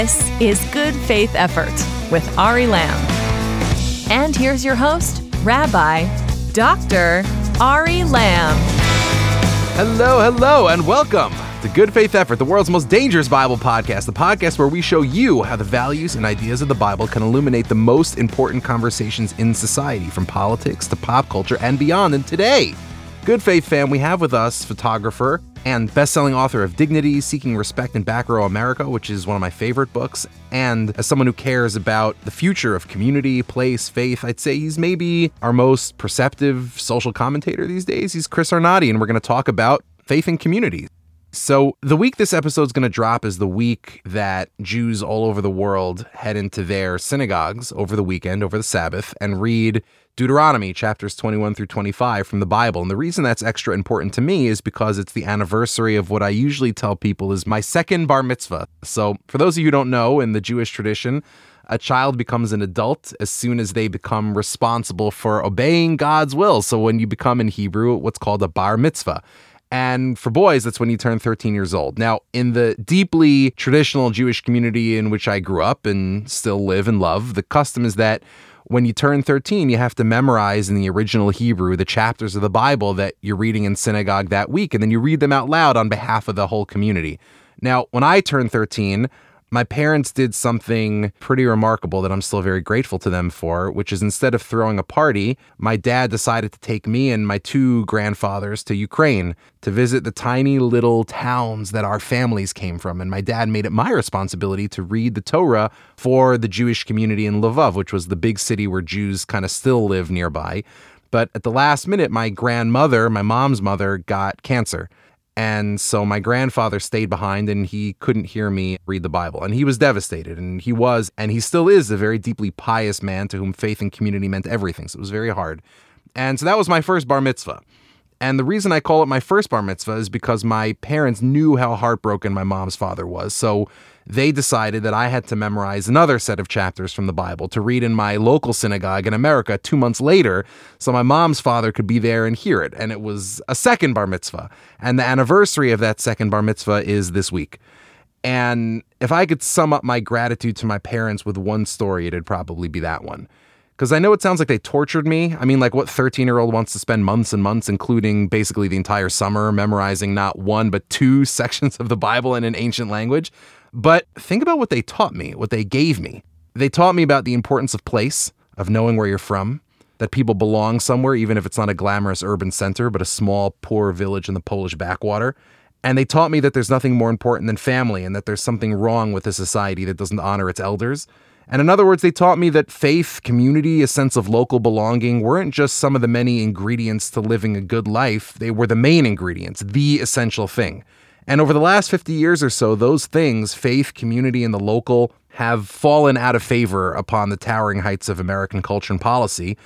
This is Good Faith Effort with Ari Lamb. And here's your host, Rabbi Dr. Ari Lamb. Hello, hello, and welcome to Good Faith Effort, the world's most dangerous Bible podcast, the podcast where we show you how the values and ideas of the Bible can illuminate the most important conversations in society, from politics to pop culture and beyond. And today, Good Faith fam, we have with us photographer and best-selling author of Dignity, Seeking Respect in Back Row America, which is one of my favorite books. And as someone who cares about the future of community, place, faith, I'd say he's maybe our most perceptive social commentator these days. He's Chris Arnade, and we're going to talk about faith and community. So, the week this episode is going to drop is the week that Jews all over the world head into their synagogues over the weekend, over the Sabbath, and read Deuteronomy chapters 21 through 25 from the Bible. And the reason that's extra important to me is because it's the anniversary of what I usually tell people is my second bar mitzvah. So, for those of you who don't know, in the Jewish tradition, a child becomes an adult as soon as they become responsible for obeying God's will. So, when you become in Hebrew, what's called a bar mitzvah. And for boys, that's when you turn 13 years old. Now, in the deeply traditional Jewish community in which I grew up and still live and love, the custom is that when you turn 13, you have to memorize in the original Hebrew the chapters of the Bible that you're reading in synagogue that week, and then you read them out loud on behalf of the whole community. Now, when I turned 13, my parents did something pretty remarkable that I'm still very grateful to them for, which is instead of throwing a party, my dad decided to take me and my two grandfathers to Ukraine to visit the tiny little towns that our families came from. And my dad made it my responsibility to read the Torah for the Jewish community in Lvov, which was the big city where Jews kind of still live nearby. But at the last minute, my grandmother, my mom's mother, got cancer. And so my grandfather stayed behind and he couldn't hear me read the Bible. And he was devastated. And he was, and he still is, a very deeply pious man to whom faith and community meant everything. So it was very hard. And so that was my first bar mitzvah. And the reason I call it my first bar mitzvah is because my parents knew how heartbroken my mom's father was. So they decided that I had to memorize another set of chapters from the Bible to read in my local synagogue in America two months later so my mom's father could be there and hear it. And it was a second bar mitzvah. And the anniversary of that second bar mitzvah is this week. And if I could sum up my gratitude to my parents with one story, it'd probably be that one. Because I know it sounds like they tortured me. I mean, like what 13 year old wants to spend months and months, including basically the entire summer, memorizing not one, but two sections of the Bible in an ancient language. But think about what they taught me, what they gave me. They taught me about the importance of place, of knowing where you're from, that people belong somewhere, even if it's not a glamorous urban center, but a small, poor village in the Polish backwater. And they taught me that there's nothing more important than family and that there's something wrong with a society that doesn't honor its elders. And in other words, they taught me that faith, community, a sense of local belonging weren't just some of the many ingredients to living a good life, they were the main ingredients, the essential thing. And over the last 50 years or so, those things, faith, community, and the local, have fallen out of favor upon the towering heights of American culture and policy.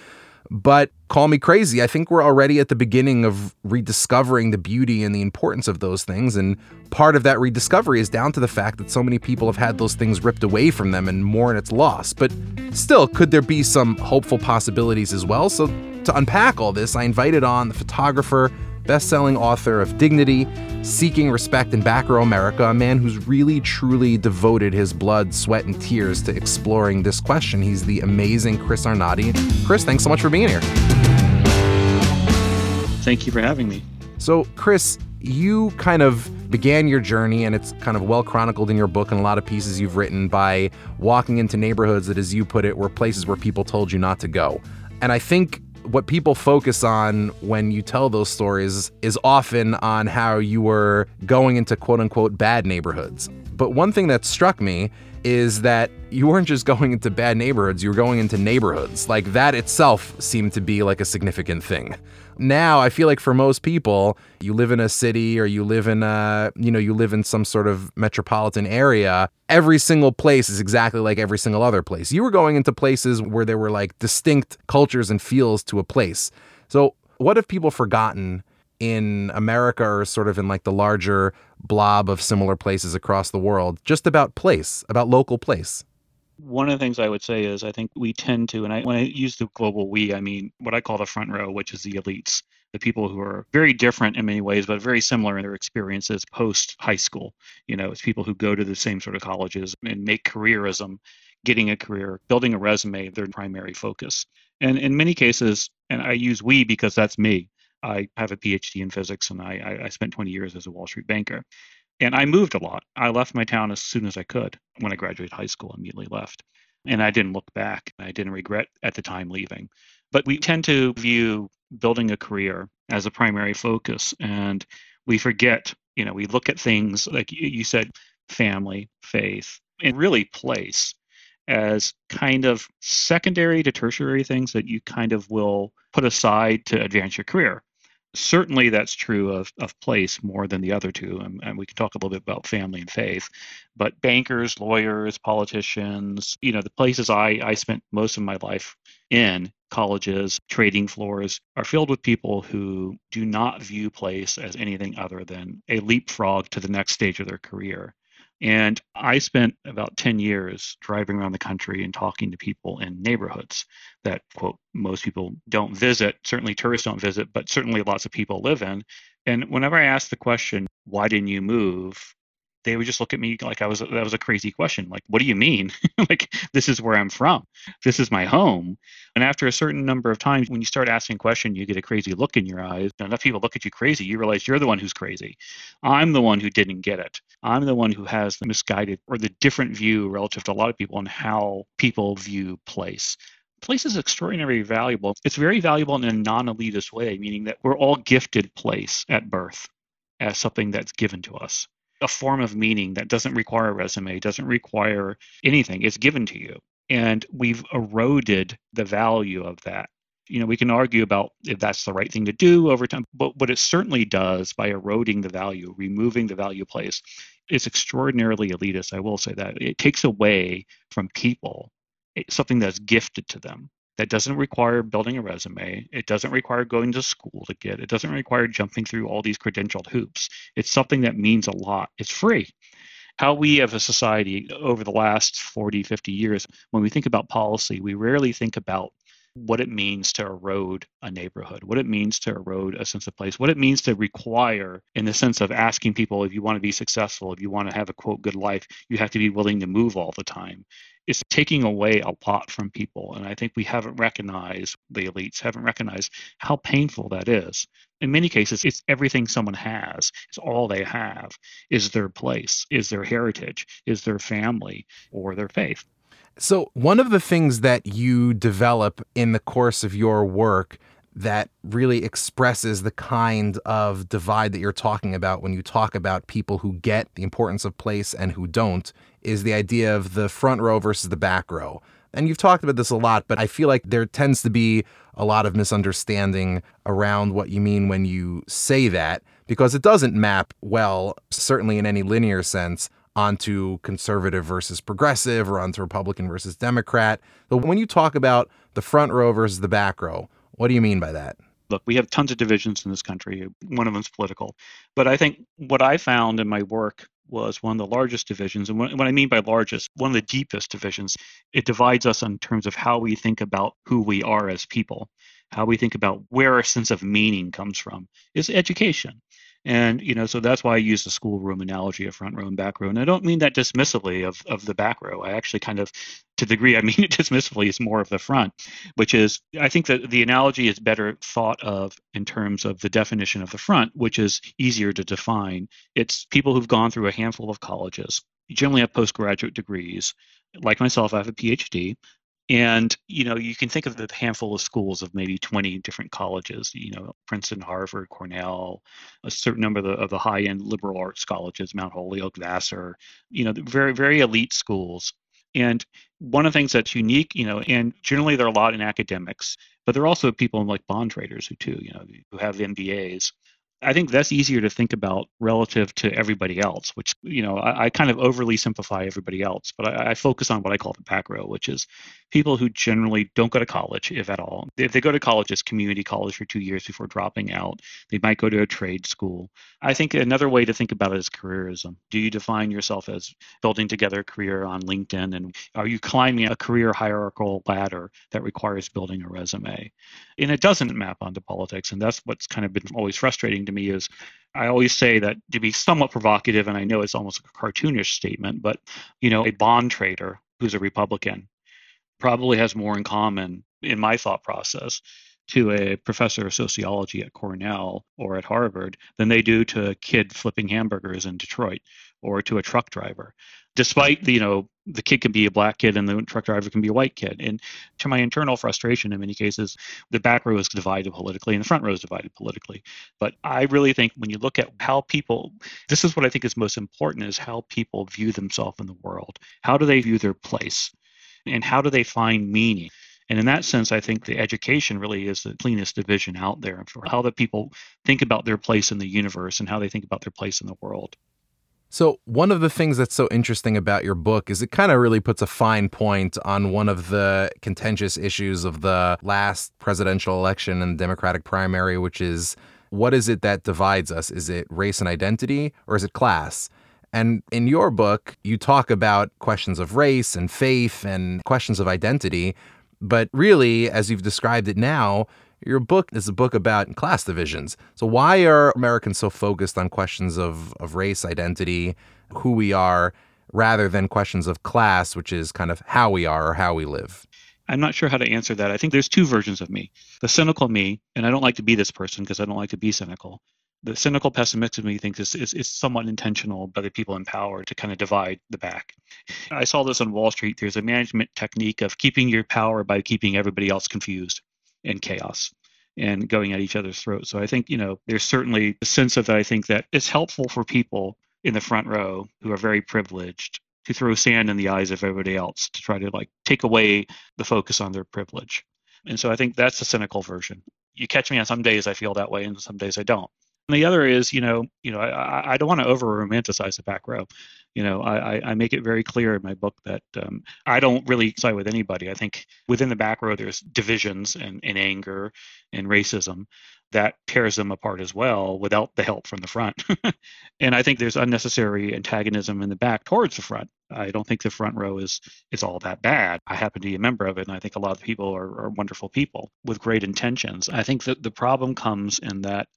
But call me crazy, I think we're already at the beginning of rediscovering the beauty and the importance of those things. And part of that rediscovery is down to the fact that so many people have had those things ripped away from them and mourn its loss. But still, could there be some hopeful possibilities as well? So, to unpack all this, I invited on the photographer, best-selling author of Dignity, Seeking Respect in Back Row America, a man who's really truly devoted his blood, sweat, and tears to exploring this question. He's the amazing Chris Arnade. Chris, thanks so much for being here. Thank you for having me. So, Chris, you kind of began your journey, and it's kind of well chronicled in your book and a lot of pieces you've written by walking into neighborhoods that, as you put it, were places where people told you not to go. And I think what people focus on when you tell those stories is often on how you were going into quote unquote bad neighborhoods. But one thing that struck me is that you weren't just going into bad neighborhoods, you were going into neighborhoods. Like that itself seemed to be like a significant thing. Now, I feel like for most people, you live in a city or you live in a, you know, you live in some sort of metropolitan area, every single place is exactly like every single other place. You were going into places where there were like distinct cultures and feels to a place. So, what have people forgotten in America or sort of in like the larger blob of similar places across the world just about place, about local place? One of the things I would say is I think we tend to, and I, when I use the global we, I mean what I call the front row, which is the elites. the people who are very different in many ways, but very similar in their experiences post high school. You know, it's people who go to the same sort of colleges and make careerism, getting a career, building a resume, their primary focus. And in many cases, and I use we because that's me. I have a PhD in physics and I, I spent 20 years as a Wall Street banker. And I moved a lot. I left my town as soon as I could. When I graduated high school, I immediately left. And I didn't look back. I didn't regret at the time leaving. But we tend to view building a career as a primary focus. And we forget, you know, we look at things like you said, family, faith, and really place as kind of secondary to tertiary things that you kind of will put aside to advance your career certainly that's true of, of place more than the other two and, and, we can talk a little bit about family and faith but bankers lawyers politicians you know the places i, I spent most of my life in colleges trading floors are filled with people who do not view place as anything other than a leapfrog to the next stage of their career and I spent about 10 years driving around the country and talking to people in neighborhoods that, quote, most people don't visit. Certainly tourists don't visit, but certainly lots of people live in. And whenever I asked the question, why didn't you move? They would just look at me like I was that was a crazy question. Like, what do you mean? like, this is where I'm from. This is my home. And after a certain number of times, when you start asking a question, you get a crazy look in your eyes. Enough people look at you crazy, you realize you're the one who's crazy. I'm the one who didn't get it. I'm the one who has the misguided or the different view relative to a lot of people on how people view place place is extraordinarily valuable. It's very valuable in a non elitist way, meaning that we're all gifted place at birth as something that's given to us a form of meaning that doesn't require a resume, doesn't require anything. It's given to you. And we've eroded the value of that. You know, we can argue about if that's the right thing to do over time, but what it certainly does by eroding the value, removing the value place, is extraordinarily elitist. I will say that. It takes away from people eh, something that's gifted to them that doesn't require building a resume. It doesn't require going to school to get. It doesn't require jumping through all these credentialed hoops. It's something that means a lot. It's free. How we as a society over the last 40, 50 years, when we think about policy, we rarely think about what it means to erode a neighborhood, what it means to erode a sense of place, what it means to require, in the sense of asking people if you want to be successful, if you want to have a quote good life, you have to be willing to move all the time. It's taking away a lot from people. And I think we haven't recognized, the elites haven't recognized how painful that is. In many cases, it's everything someone has, it's all they have, is their place, is their heritage, is their family, or their faith. So, one of the things that you develop in the course of your work that really expresses the kind of divide that you're talking about when you talk about people who get the importance of place and who don't is the idea of the front row versus the back row. And you've talked about this a lot, but I feel like there tends to be a lot of misunderstanding around what you mean when you say that because it doesn't map well, certainly in any linear sense, onto conservative versus progressive or onto Republican versus Democrat. But when you talk about the front row versus the back row, what do you mean by that? Look, we have tons of divisions in this country. One of them's political. But I think what I found in my work was one of the largest divisions. And what, I mean by largest, one of the deepest divisions. It divides us in terms of how we think about who we are as people, how we think about where our sense of meaning comes from, is education. And you know, so that's why I use the schoolroom analogy of front row and back row. And I don't mean that dismissively of, of the back row. I actually kind of, to the degree I mean it dismissively, is more of the front, which is I think that the analogy is better thought of in terms of the definition of the front, which is easier to define. It's people who've gone through a handful of colleges, generally have postgraduate degrees. Like myself, I have a PhD. And you know, you can think of the handful of schools of maybe 20 different colleges. You know, Princeton, Harvard, Cornell, a certain number of the, of the high-end liberal arts colleges, Mount Holyoke, Vassar. You know, very very elite schools. And one of the things that's unique, you know, and generally there are a lot in academics, but there are also people like bond traders who too, you know, who have MBAs. I think that's easier to think about relative to everybody else, which, you know, I, I kind of overly simplify everybody else, but I, I, focus on what I call the back row, which is people who generally don't go to college, if at all. If they go to college, it's community college for two years before dropping out. They might go to a trade school. I think another way to think about it is careerism. Do you define yourself as building together a career on LinkedIn? And are you climbing a career hierarchical ladder that requires building a resume? And it doesn't map onto politics. And that's what's kind of been always frustrating to to me is I always say that to be somewhat provocative, and I know it's almost a cartoonish statement, but you know, a bond trader who's a Republican probably has more in common in my thought process to a professor of sociology at Cornell or at Harvard than they do to a kid flipping hamburgers in Detroit or to a truck driver despite the, you know the kid can be a black kid and the truck driver can be a white kid. And to my internal frustration in many cases the back row is divided politically and the front row is divided politically. But i really think when you look at how people this is what i think is most important is how people view themselves in the world. How do they view their place? And how do they find meaning? And in that sense, I think the education really is the cleanest division out there for how the people think about their place in the universe and how they think about their place in the world. So, one of the things that's so interesting about your book is it kind of really puts a fine point on one of the contentious issues of the last presidential election and the Democratic primary, which is what is it that divides us? Is it race and identity or is it class? And in your book, you talk about questions of race and faith and questions of identity. But really, as you've described it now, your book is a book about class divisions. So, why are Americans so focused on questions of, of race, identity, who we are, rather than questions of class, which is kind of how we are or how we live? I'm not sure how to answer that. I think there's two versions of me. The cynical me, and I don't like to be this person because I don't like to be cynical. The cynical pessimistic me thinks it's, is, is somewhat intentional by the people in power to kind of divide the back. I saw this on Wall Street. There's a management technique of keeping your power by keeping everybody else confused and chaos and going at each other's throats. So I think, you know, there's certainly a sense of that I think that it's helpful for people in the front row who are very privileged to throw sand in the eyes of everybody else to try to like take away the focus on their privilege. And so I think that's the cynical version. You catch me on some days I feel that way and some days I don't. And the other is, you know, you know, I, I don't want to over romanticize the back row. You know, I, I make it very clear in my book that um, I don't really side with anybody. I think within the back row there's divisions and, and anger and racism that tears them apart as well without the help from the front. and I think there's unnecessary antagonism in the back towards the front. I don't think the front row is is all that bad. I happen to be a member of it, and I think a lot of people are, are wonderful people with great intentions. I think that the problem comes in that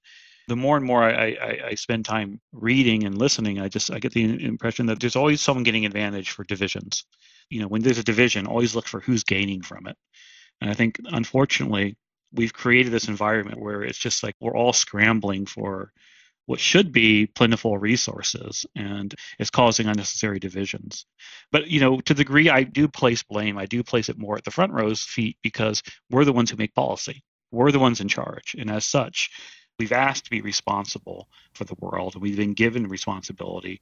the more and more I, I, I, spend time reading and listening, I just I get the impression that there's always someone getting advantage for divisions. You know, when there's a division, always look for who's gaining from it. And I think unfortunately, we've created this environment where it's just like we're all scrambling for what should be plentiful resources and it's causing unnecessary divisions. But you know, to the degree I do place blame, I do place it more at the front row's feet because we're the ones who make policy. We're the ones in charge. And as such, We've asked to be responsible for the world. We've been given responsibility.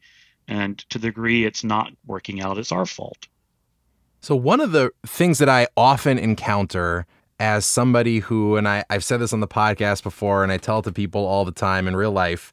And to the degree it's not working out, it's our fault. So, one of the things that I often encounter as somebody who, and I, I've said this on the podcast before, and I tell it to people all the time in real life,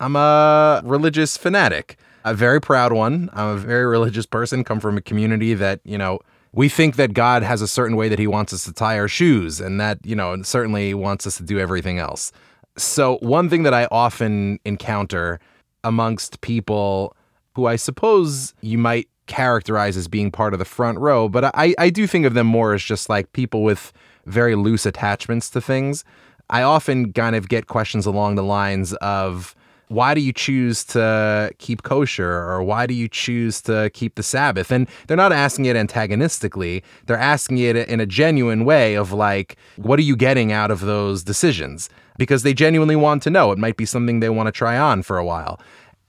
I'm a religious fanatic, a very proud one. I'm a very religious person, come from a community that, you know, we think that God has a certain way that he wants us to tie our shoes, and that, you know, certainly wants us to do everything else. So, one thing that I often encounter amongst people who I suppose you might characterize as being part of the front row, but I, I do think of them more as just like people with very loose attachments to things. I often kind of get questions along the lines of, why do you choose to keep kosher or why do you choose to keep the Sabbath? And they're not asking it antagonistically. They're asking it in a genuine way of like, what are you getting out of those decisions? Because they genuinely want to know. It might be something they want to try on for a while.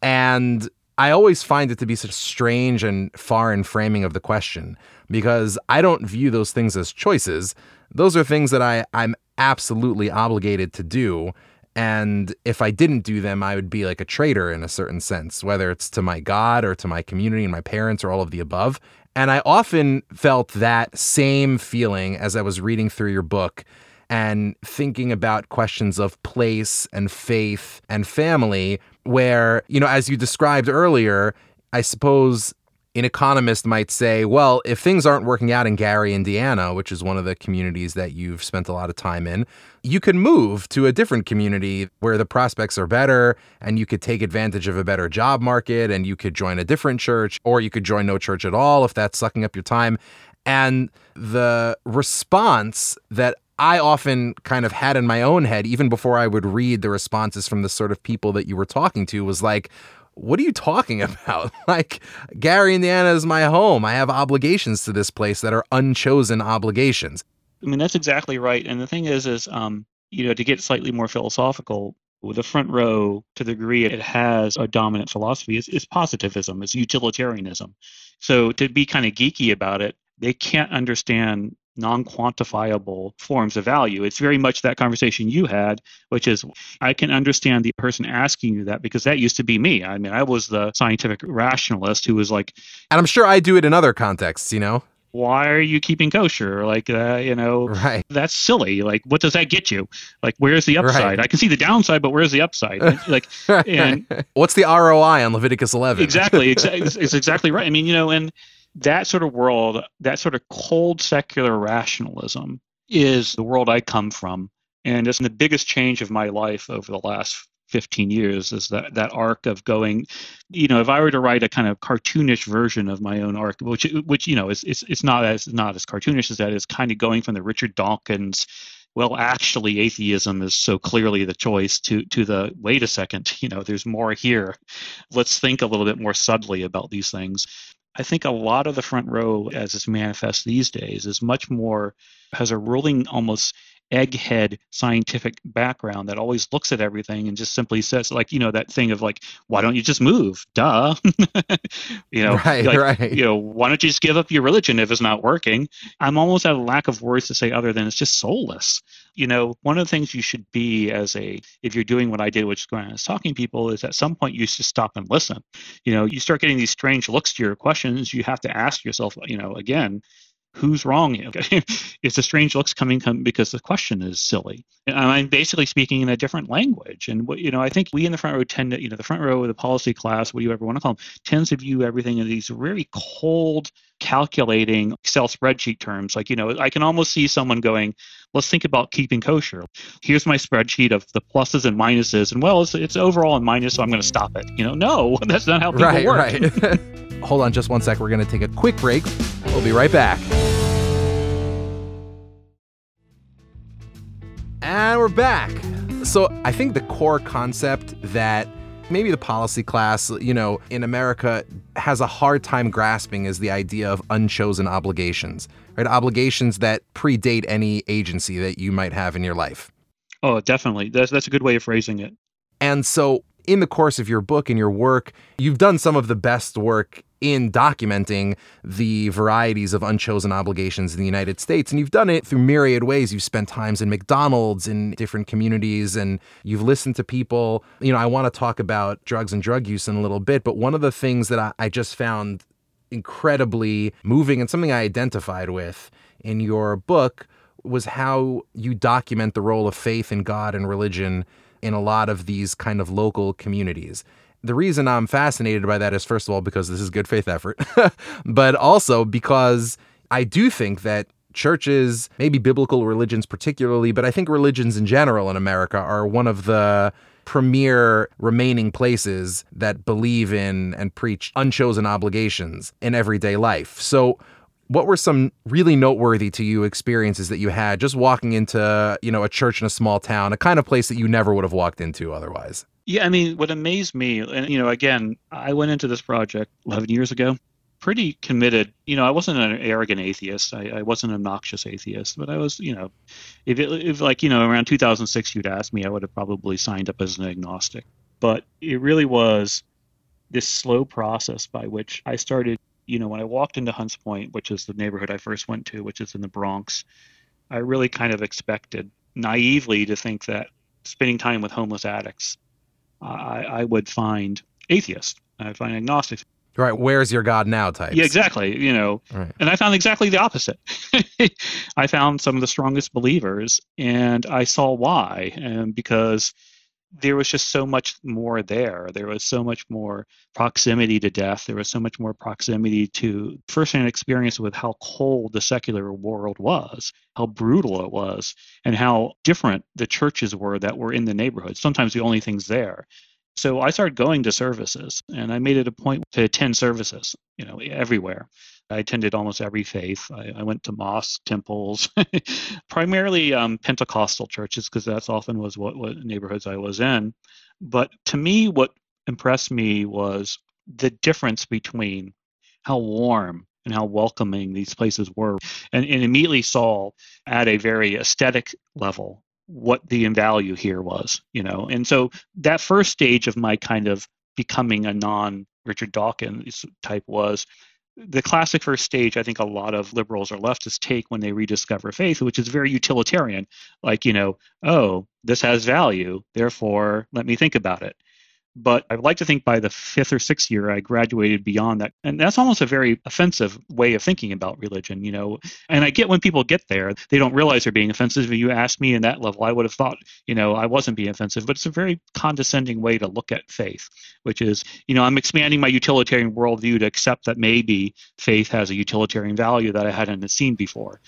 And I always find it to be such strange and foreign framing of the question because I don't view those things as choices. Those are things that I, I'm absolutely obligated to do and if I didn't do them, I would be like a traitor in a certain sense, whether it's to my God or to my community and my parents or all of the above. And I often felt that same feeling as I was reading through your book. And thinking about questions of place and faith and family, where, you know, as you described earlier, I suppose an economist might say, well, if things aren't working out in Gary, Indiana, which is one of the communities that you've spent a lot of time in, you could move to a different community where the prospects are better and you could take advantage of a better job market and you could join a different church or you could join no church at all if that's sucking up your time. And the response that I often kind of had in my own head, even before I would read the responses from the sort of people that you were talking to, was like, what are you talking about? like, Gary, Indiana is my home. I have obligations to this place that are unchosen obligations. I mean, that's exactly right. And the thing is, is, um, you know, to get slightly more philosophical, the front row, to the degree it has a dominant philosophy, is, is positivism, is utilitarianism. So to be kind of geeky about it, they can't understand non quantifiable forms of value. It's very much that conversation you had, which is I can understand the person asking you that because that used to be me. I mean, I was the scientific rationalist who was like, and I'm sure I do it in other contexts, you know? Why are you keeping kosher? Like, uh, you know, right. that's silly. Like, what does that get you? Like, where's the upside? Right. I can see the downside, but where's the upside? like, and what's the ROI on Leviticus 11? exactly. Exa- it's exactly right. I mean, you know, and that sort of world, that sort of cold secular rationalism is the world I come from. And it's the biggest change of my life over the last 15 years is that that arc of going you know if i were to write a kind of cartoonish version of my own arc which which you know is it's, it's not as not as cartoonish as that is kind of going from the richard dawkins well actually atheism is so clearly the choice to to the wait a second you know there's more here let's think a little bit more subtly about these things I think a lot of the front row, as it's manifest these days, is much more has a ruling almost egghead scientific background that always looks at everything and just simply says like you know that thing of like why don't you just move? Duh. You know right, like, right. you know why don't you just give up your religion if it's not working? I'm almost at a lack of words to say other than it's just soulless. You know one of the things you should be as a if you're doing what i did which is going on is talking to people is at some point you should stop and listen. You know you start getting these strange looks to your questions you have to ask yourself you know again who's wrong? it's a strange looks coming come because the question is silly. And I'm basically speaking in a different language. And what you know, I think we in the front row tend to, you know, the front row of the policy class, what do you ever want to call them, tends to view everything in these very cold, calculating Excel spreadsheet terms. Like, you know, I can almost see someone going, let's think about keeping kosher. Here's my spreadsheet of the pluses and minuses. And well, it's, it's overall in minus, so I'm going to stop it. You know, no, that's not how people right, work. Right. Hold on just one sec. We're going to take a quick break. We'll be right back. And we're back. So I think the core concept that maybe the policy class, you know, in America has a hard time grasping is the idea of unchosen obligations, right? Obligations that predate any agency that you might have in your life. Oh, definitely. That's that's a good way of phrasing it. And so in the course of your book and your work, you've done some of the best work in documenting the varieties of unchosen obligations in the United States. And you've done it through myriad ways. You've spent times in McDonald's in different communities and you've listened to people. You know, I want to talk about drugs and drug use in a little bit, but one of the things that I, I just found incredibly moving and something I identified with in your book was how you document the role of faith in God and religion in a lot of these kind of local communities the reason I'm fascinated by that is first of all because this is good faith effort, but also because I do think that churches, maybe biblical religions particularly, but I think religions in general in America are one of the premier remaining places that believe in and preach unchosen obligations in everyday life. So what were some really noteworthy to you experiences that you had just walking into, you know, a church in a small town, a kind of place that you never would have walked into otherwise? Yeah, I mean, what amazed me, and you know, again, I went into this project 11 years ago, pretty committed. You know, I wasn't an arrogant atheist. I, I wasn't an obnoxious atheist, but I was, you know, if it, if like you know, around 2006, you'd asked me, I would have probably signed up as an agnostic. But it really was this slow process by which I started. You know, when I walked into Hunts Point, which is the neighborhood I first went to, which is in the Bronx, I really kind of expected naively to think that spending time with homeless addicts I, I would find atheists. I'd find agnostics. Right. Where's your God now type? Yeah, exactly. You know, right. and I found exactly the opposite. I found some of the strongest believers, and I saw why. And because there was just so much more there. There was so much more proximity to death. There was so much more proximity to firsthand experience with how cold the secular world was, how brutal it was, and how different the churches were that were in the neighborhood. Sometimes the only things there. So I started going to services and I made it a point to attend services, you know, everywhere. I attended almost every faith. I, I went to mosques, temples, primarily um, Pentecostal churches because that's often was what, what neighborhoods I was in. But to me, what impressed me was the difference between how warm and how welcoming these places were, and, and immediately saw at a very aesthetic level what the value here was, you know. And so that first stage of my kind of becoming a non Richard Dawkins type was the classic first stage I think a lot of liberals or leftists take when they rediscover faith, which is very utilitarian, like, you know, oh, this has value, therefore let me think about it. But I'd like to think by the fifth or sixth year, I graduated beyond that. And that's almost a very offensive way of thinking about religion, you know. And I get when people get there, they don't realize they're being offensive. If you asked me in that level, I would have thought, you know, I wasn't being offensive. But it's a very condescending way to look at faith, which is, you know, I'm expanding my utilitarian worldview to accept that maybe faith has a utilitarian value that I hadn't seen before.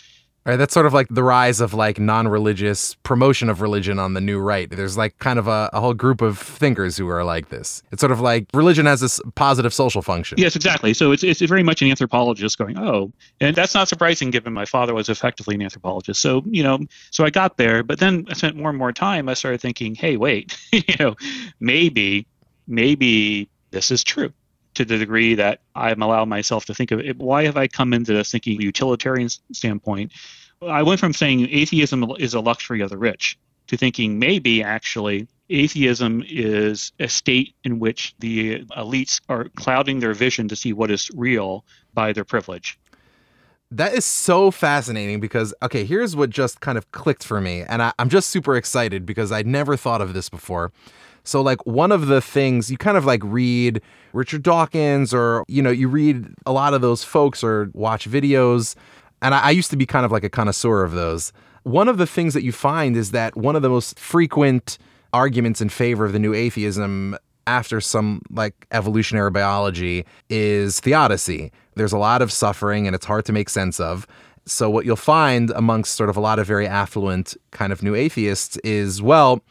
Right, that's sort of like the rise of like non-religious promotion of religion on the new right. There's like kind of a, a, whole group of thinkers who are like this. It's sort of like religion has this positive social function. Yes, exactly. So it's it's very much an anthropologist going, oh, and that's not surprising given my father was effectively an anthropologist. So you know, so I got there, but then I spent more and more time. I started thinking, hey, wait, you know, maybe maybe this is true to the degree that I'm allowed myself to think of it. Why have I come into this thinking utilitarian standpoint? I went from saying atheism is a luxury of the rich to thinking maybe actually atheism is a state in which the elites are clouding their vision to see what is real by their privilege. That is so fascinating because, okay, here's what just kind of clicked for me. And I, am just super excited because I'd never thought of this before. So like one of the things you kind of like read Richard Dawkins or you know you read a lot of those folks or watch videos and I, I used to be kind of like a connoisseur of those. One of the things that you find is that one of the most frequent arguments in favor of the new atheism after some like evolutionary biology is theodicy. There's a lot of suffering and it's hard to make sense of. So what you'll find amongst sort of a lot of very affluent kind of new atheists is well,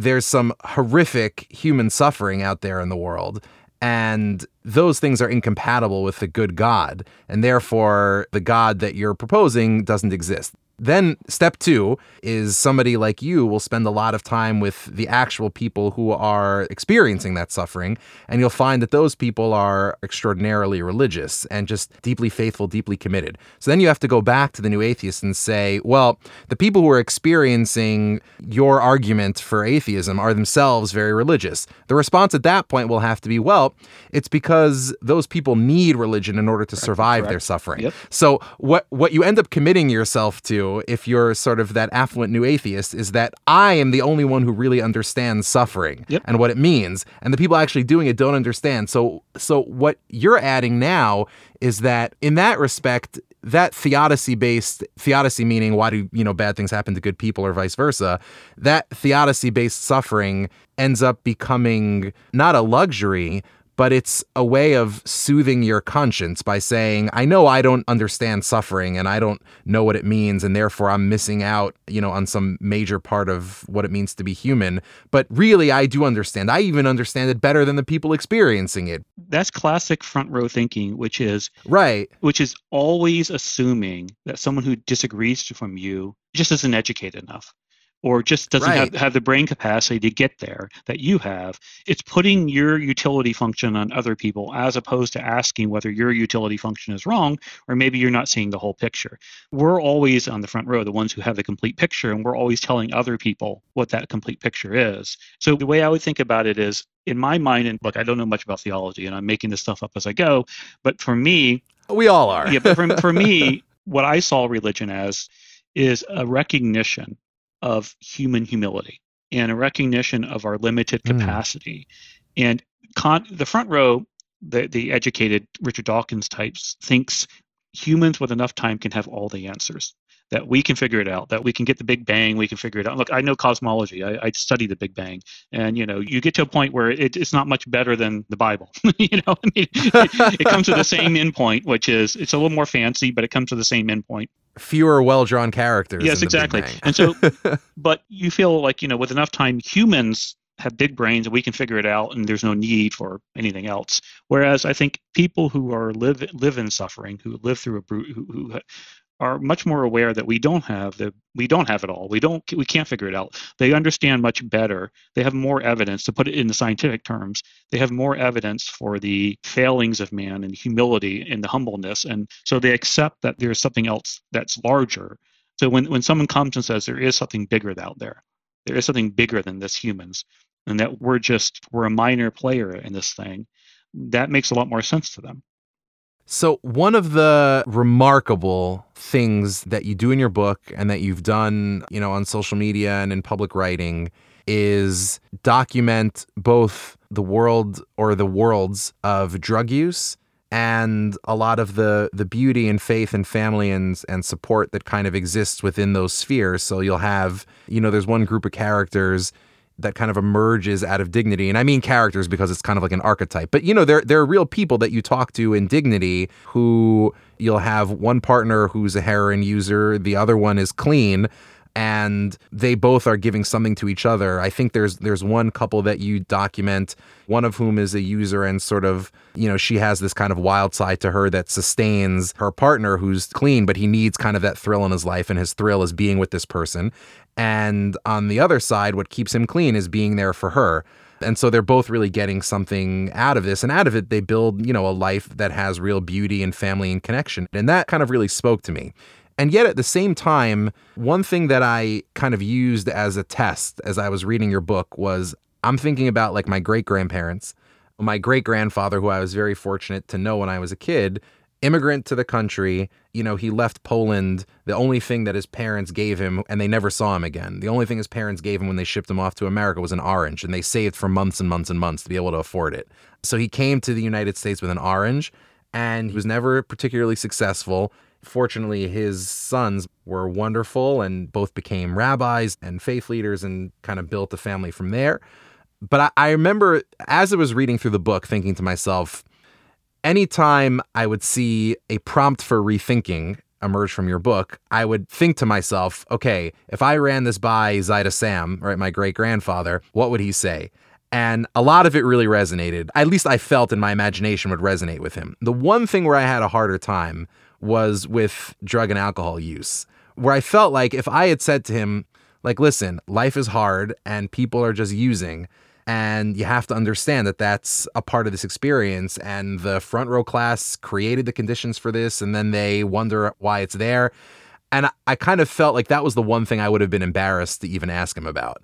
there's some horrific human suffering out there in the world. And those things are incompatible with the good God. And therefore, the God that you're proposing doesn't exist. Then step two is somebody like you will spend a lot of time with the actual people who are experiencing that suffering. And you'll find that those people are extraordinarily religious and just deeply faithful, deeply committed. So then you have to go back to the new atheists and say, well, the people who are experiencing your argument for atheism are themselves very religious. The response at that point will have to be, well, it's because those people need religion in order to survive Correct. their suffering. Yep. So what what you end up committing yourself to if you're sort of that affluent new atheist is that I am the only one who really understands suffering yep. and what it means and the people actually doing it don't understand. So so what you're adding now is that in that respect that theodicy based theodicy meaning why do you know bad things happen to good people or vice versa that theodicy based suffering ends up becoming not a luxury but it's a way of soothing your conscience by saying, I know I don't understand suffering and I don't know what it means, and therefore I'm missing out, you know, on some major part of what it means to be human. But really, I do understand. I even understand it better than the people experiencing it. That's classic front row thinking, which is right, which is always assuming that someone who disagrees from you just isn't educated enough or just doesn't right. have, have the brain capacity to get there that you have. It's putting your utility function on other people as opposed to asking whether your utility function is wrong or maybe you're not seeing the whole picture. We're always on the front row, the ones who have the complete picture, and we're always telling other people what that complete picture is. So the way I would think about it is in my mind, and look, I don't know much about theology and I'm making this stuff up as I go, but for me, we all are. yeah, but for, for me, what I saw religion as is a recognition of human humility and a recognition of our limited hmm. capacity. Mm. And con- the front row the, the educated Richard Dawkins types thinks humans with enough time can have all the answers that we can figure it out that we can get the big bang we can figure it out. Look i know cosmology. I, I study the big bang. And you know you get to a point where it, it's not much better than the bible you know? I mean, it, it, comes to the same endpoint which is it's a little more fancy but it comes to the same endpoint. Fewer well-drawn characters yes exactly. And so but you feel like you know with enough time humans have big brains and we can figure it out and there's no need for anything else. Whereas i think people who are live live in suffering who live through a who, who are much more aware that we don't have the we don't have it all. We don't we can't figure it out. They understand much better. They have more evidence to put it in the scientific terms they have more evidence for the failings of man and humility and the humbleness and so they accept that there's something else that's larger. So when when someone comes and says there is something bigger out there. There is something bigger than this humans and that we're just we're a minor player in this thing that makes a lot more sense to them so, one of the remarkable things that you do in your book and that you've done, you know, on social media and in public writing is document both the world or the worlds of drug use and a lot of the the beauty and faith and family and and support that kind of exists within those spheres. So you'll have, you know, there's one group of characters that kind of emerges out of dignity. And I mean characters because it's kind of like an archetype. But you know, there there are real people that you talk to in dignity who you'll have one partner who's a heroin user, the other one is clean and they both are giving something to each other. I think there's there's one couple that you document, one of whom is a user and sort of, you know, she has this kind of wild side to her that sustains her partner who's clean, but he needs kind of that thrill in his life and his thrill is being with this person. And on the other side, what keeps him clean is being there for her. And so they're both really getting something out of this. And out of it, they build, you know, a life that has real beauty and family and connection. And that kind of really spoke to me. And yet at the same time, one thing that I kind of used as a test as I was reading your book was I'm thinking about like my great grandparents, my great grandfather, who I was very fortunate to know when I was a kid, immigrant to the country. You know, he left Poland. The only thing that his parents gave him, and they never saw him again, the only thing his parents gave him when they shipped him off to America was an orange, and they saved for months and months and months to be able to afford it. So he came to the United States with an orange, and he was never particularly successful. Fortunately, his sons were wonderful and both became rabbis and faith leaders and kind of built a family from there. But I, I remember as I was reading through the book, thinking to myself, anytime I would see a prompt for rethinking emerge from your book, I would think to myself, okay, if I ran this by Zaida Sam, right, my great grandfather, what would he say? And a lot of it really resonated. At least I felt in my imagination would resonate with him. The one thing where I had a harder time was with drug and alcohol use, where I felt like if I had said to him, like, listen, life is hard and people are just using, and you have to understand that that's a part of this experience. And the front row class created the conditions for this, and then they wonder why it's there. And I kind of felt like that was the one thing I would have been embarrassed to even ask him about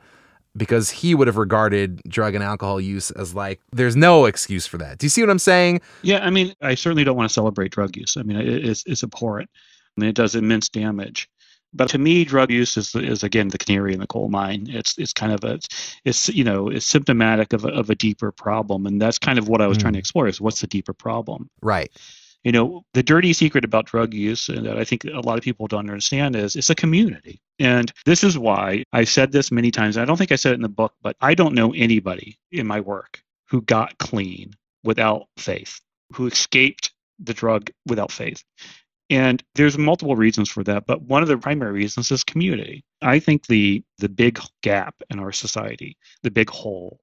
because he would have regarded drug and alcohol use as like there's no excuse for that. Do you see what I'm saying? Yeah, I mean, I certainly don't want to celebrate drug use. I mean, it's it's abhorrent. I mean, it does immense damage. But to me, drug use is, is again the canary in the coal mine. It's it's kind of a it's you know it's symptomatic of a, of a deeper problem, and that's kind of what I was mm. trying to explore is what's the deeper problem. Right. You know, the dirty secret about drug use, and that I think a lot of people don't understand, is it's a community. And this is why I've said this many times. I don't think I said it in the book, but I don't know anybody in my work who got clean without faith, who escaped the drug without faith. And there's multiple reasons for that, but one of the primary reasons is community. I think the the big gap in our society, the big hole,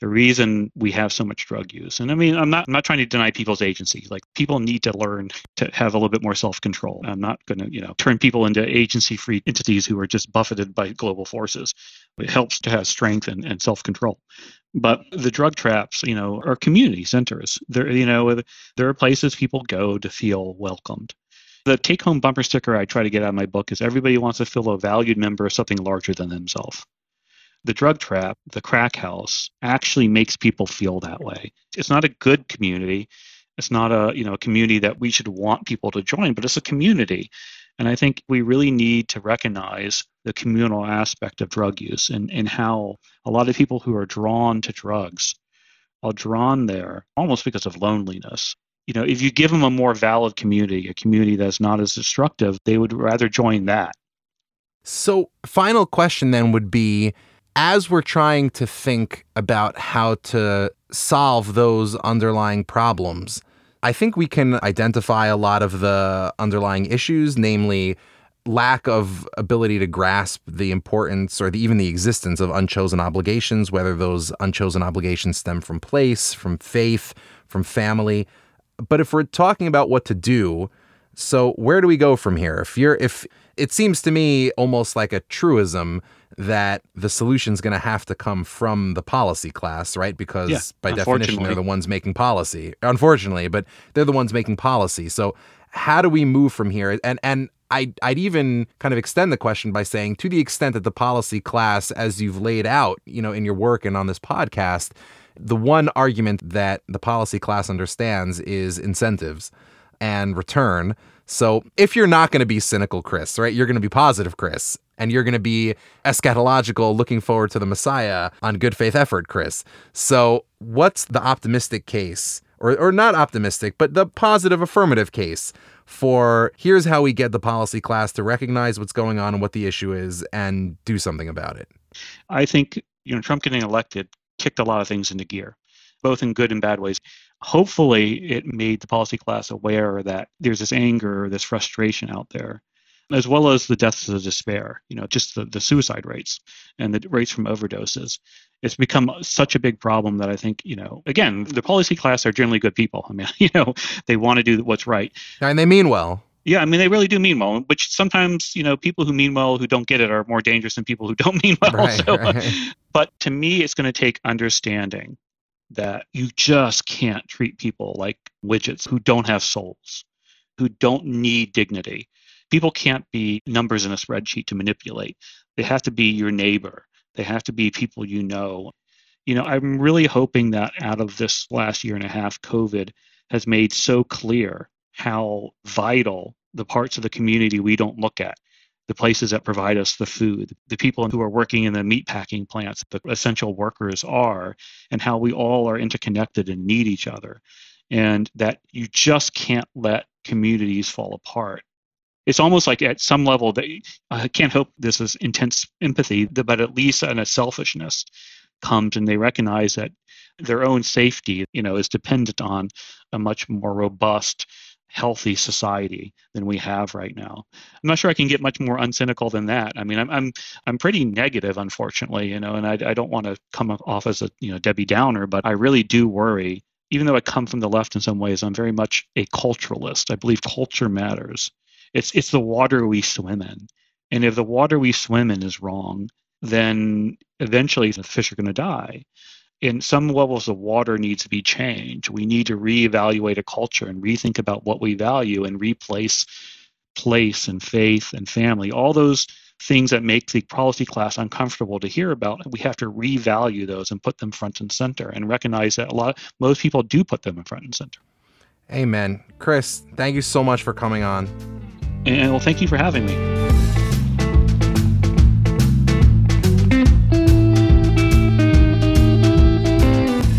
the reason we have so much drug use. And I mean, I'm not I'm not trying to deny people's agency. Like people need to learn to have a little bit more self-control. I'm not going to, you know, turn people into agency-free entities who are just buffeted by global forces. It helps to have strength and, and self-control. But the drug traps, you know, are community centers. There, you know, there are places people go to feel welcomed the take home bumper sticker I try to get out of my book is everybody wants to feel a valued member of something larger than themselves. The drug trap, the crack house, actually makes people feel that way. It's not a good community. It's not a you know a community that we should want people to join, but it's a community. And I think we really need to recognize the communal aspect of drug use and, and how a lot of people who are drawn to drugs are drawn there almost because of loneliness. You know, if you give them a more valid community, a community that's not as destructive, they would rather join that. So, final question then would be as we're trying to think about how to solve those underlying problems, I think we can identify a lot of the underlying issues, namely lack of ability to grasp the importance or the, even the existence of unchosen obligations, whether those unchosen obligations stem from place, from faith, from family. But if we're talking about what to do, so where do we go from here? If you're if it seems to me almost like a truism that the solution is going to have to come from the policy class, right? Because yeah, by definition they're the ones making policy. Unfortunately, but they're the ones making policy. So how do we move from here? And and I, I'd even kind of extend the question by saying, to the extent that the policy class, as you've laid out, you know, in your work and on this podcast, the one argument that the policy class understands is incentives and return. So if you're not going to be cynical, Chris, right, you're going to be positive, Chris, and you're going to be eschatological, looking forward to the Messiah on good faith effort, Chris. So what's the optimistic case, or, or not optimistic, but the positive affirmative case for here's how we get the policy class to recognize what's going on and what the issue is and do something about it? I think you know Trump getting elected kicked a lot of things into gear, both in good and bad ways. Hopefully, it made the policy class aware that there's this anger, this frustration out there, as well as the deaths of despair, you know, just the, the suicide rates and the rates from overdoses. It's become such a big problem that I think, you know, again, the policy class are generally good people. I mean, you know, they want to do what's right. And they mean well. Yeah, I mean, they really do mean well, which sometimes, you know, people who mean well who don't get it are more dangerous than people who don't mean well. Right, so, uh, right. But to me, it's going to take understanding that you just can't treat people like widgets who don't have souls, who don't need dignity. People can't be numbers in a spreadsheet to manipulate. They have to be your neighbor. They have to be people you know. You know, I'm really hoping that out of this last year and a half, COVID has made so clear how vital the parts of the community we don't look at, the places that provide us the food, the people who are working in the meat packing plants, the essential workers are, and how we all are interconnected and need each other. And that you just can't let communities fall apart it's almost like at some level they uh, I can't hope this is intense empathy, but at least in a selfishness comes and they recognize that their own safety, you know, is dependent on a much more robust, healthy society than we have right now. I'm not sure I can get much more uncynical than that. I mean, I'm I'm I'm pretty negative, unfortunately, you know, and I I don't want to come off as a you know Debbie Downer, but I really do worry. Even though I come from the left in some ways, I'm very much a culturalist. I believe culture matters. It's it's the water we swim in. And if the water we swim in is wrong, then eventually the fish are going to die. In some levels, the water needs to be changed. We need to reevaluate a culture and rethink about what we value and replace place and faith and family. All those things that make the policy class uncomfortable to hear about, we have to revalue those and put them front and center and recognize that a lot most people do put them in front and center. Amen. Chris, thank you so much for coming on. And well, thank you for having me.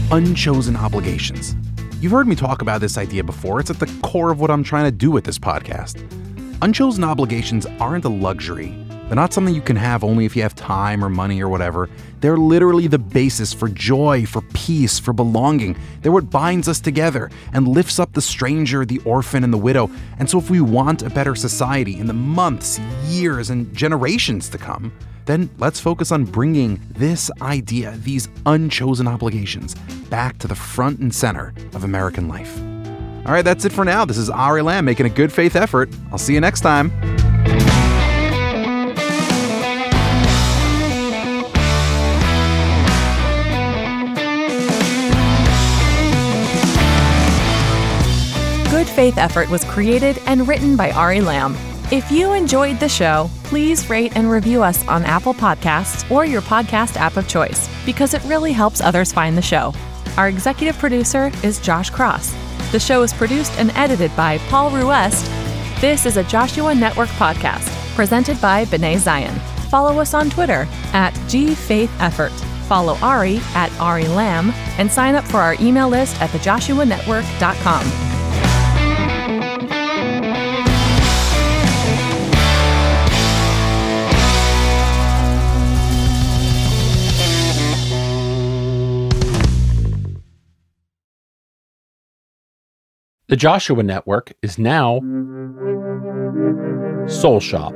Unchosen obligations. You've heard me talk about this idea before. It's at the core of what I'm trying to do with this podcast. Unchosen obligations aren't a luxury, they're not something you can have only if you have time or money or whatever. They're literally the basis for joy, for peace, for belonging. They're what binds us together and lifts up the stranger, the orphan, and the widow. And so, if we want a better society in the months, years, and generations to come, then let's focus on bringing this idea, these unchosen obligations, back to the front and center of American life. All right, that's it for now. This is Ari Lamm making a good faith effort. I'll see you next time. Faith Effort was created and written by Ari Lamm. If you enjoyed the show, please rate and review us on Apple Podcasts or your podcast app of choice because it really helps others find the show. Our executive producer is Josh Cross. The show is produced and edited by Paul Ruest. This is a Joshua Network podcast presented by B'nai Zion. Follow us on Twitter at GFaithEffort. follow Ari at Ari Lamm, and sign up for our email list at thejoshuanetwork.com. The Joshua Network is now Soul Shop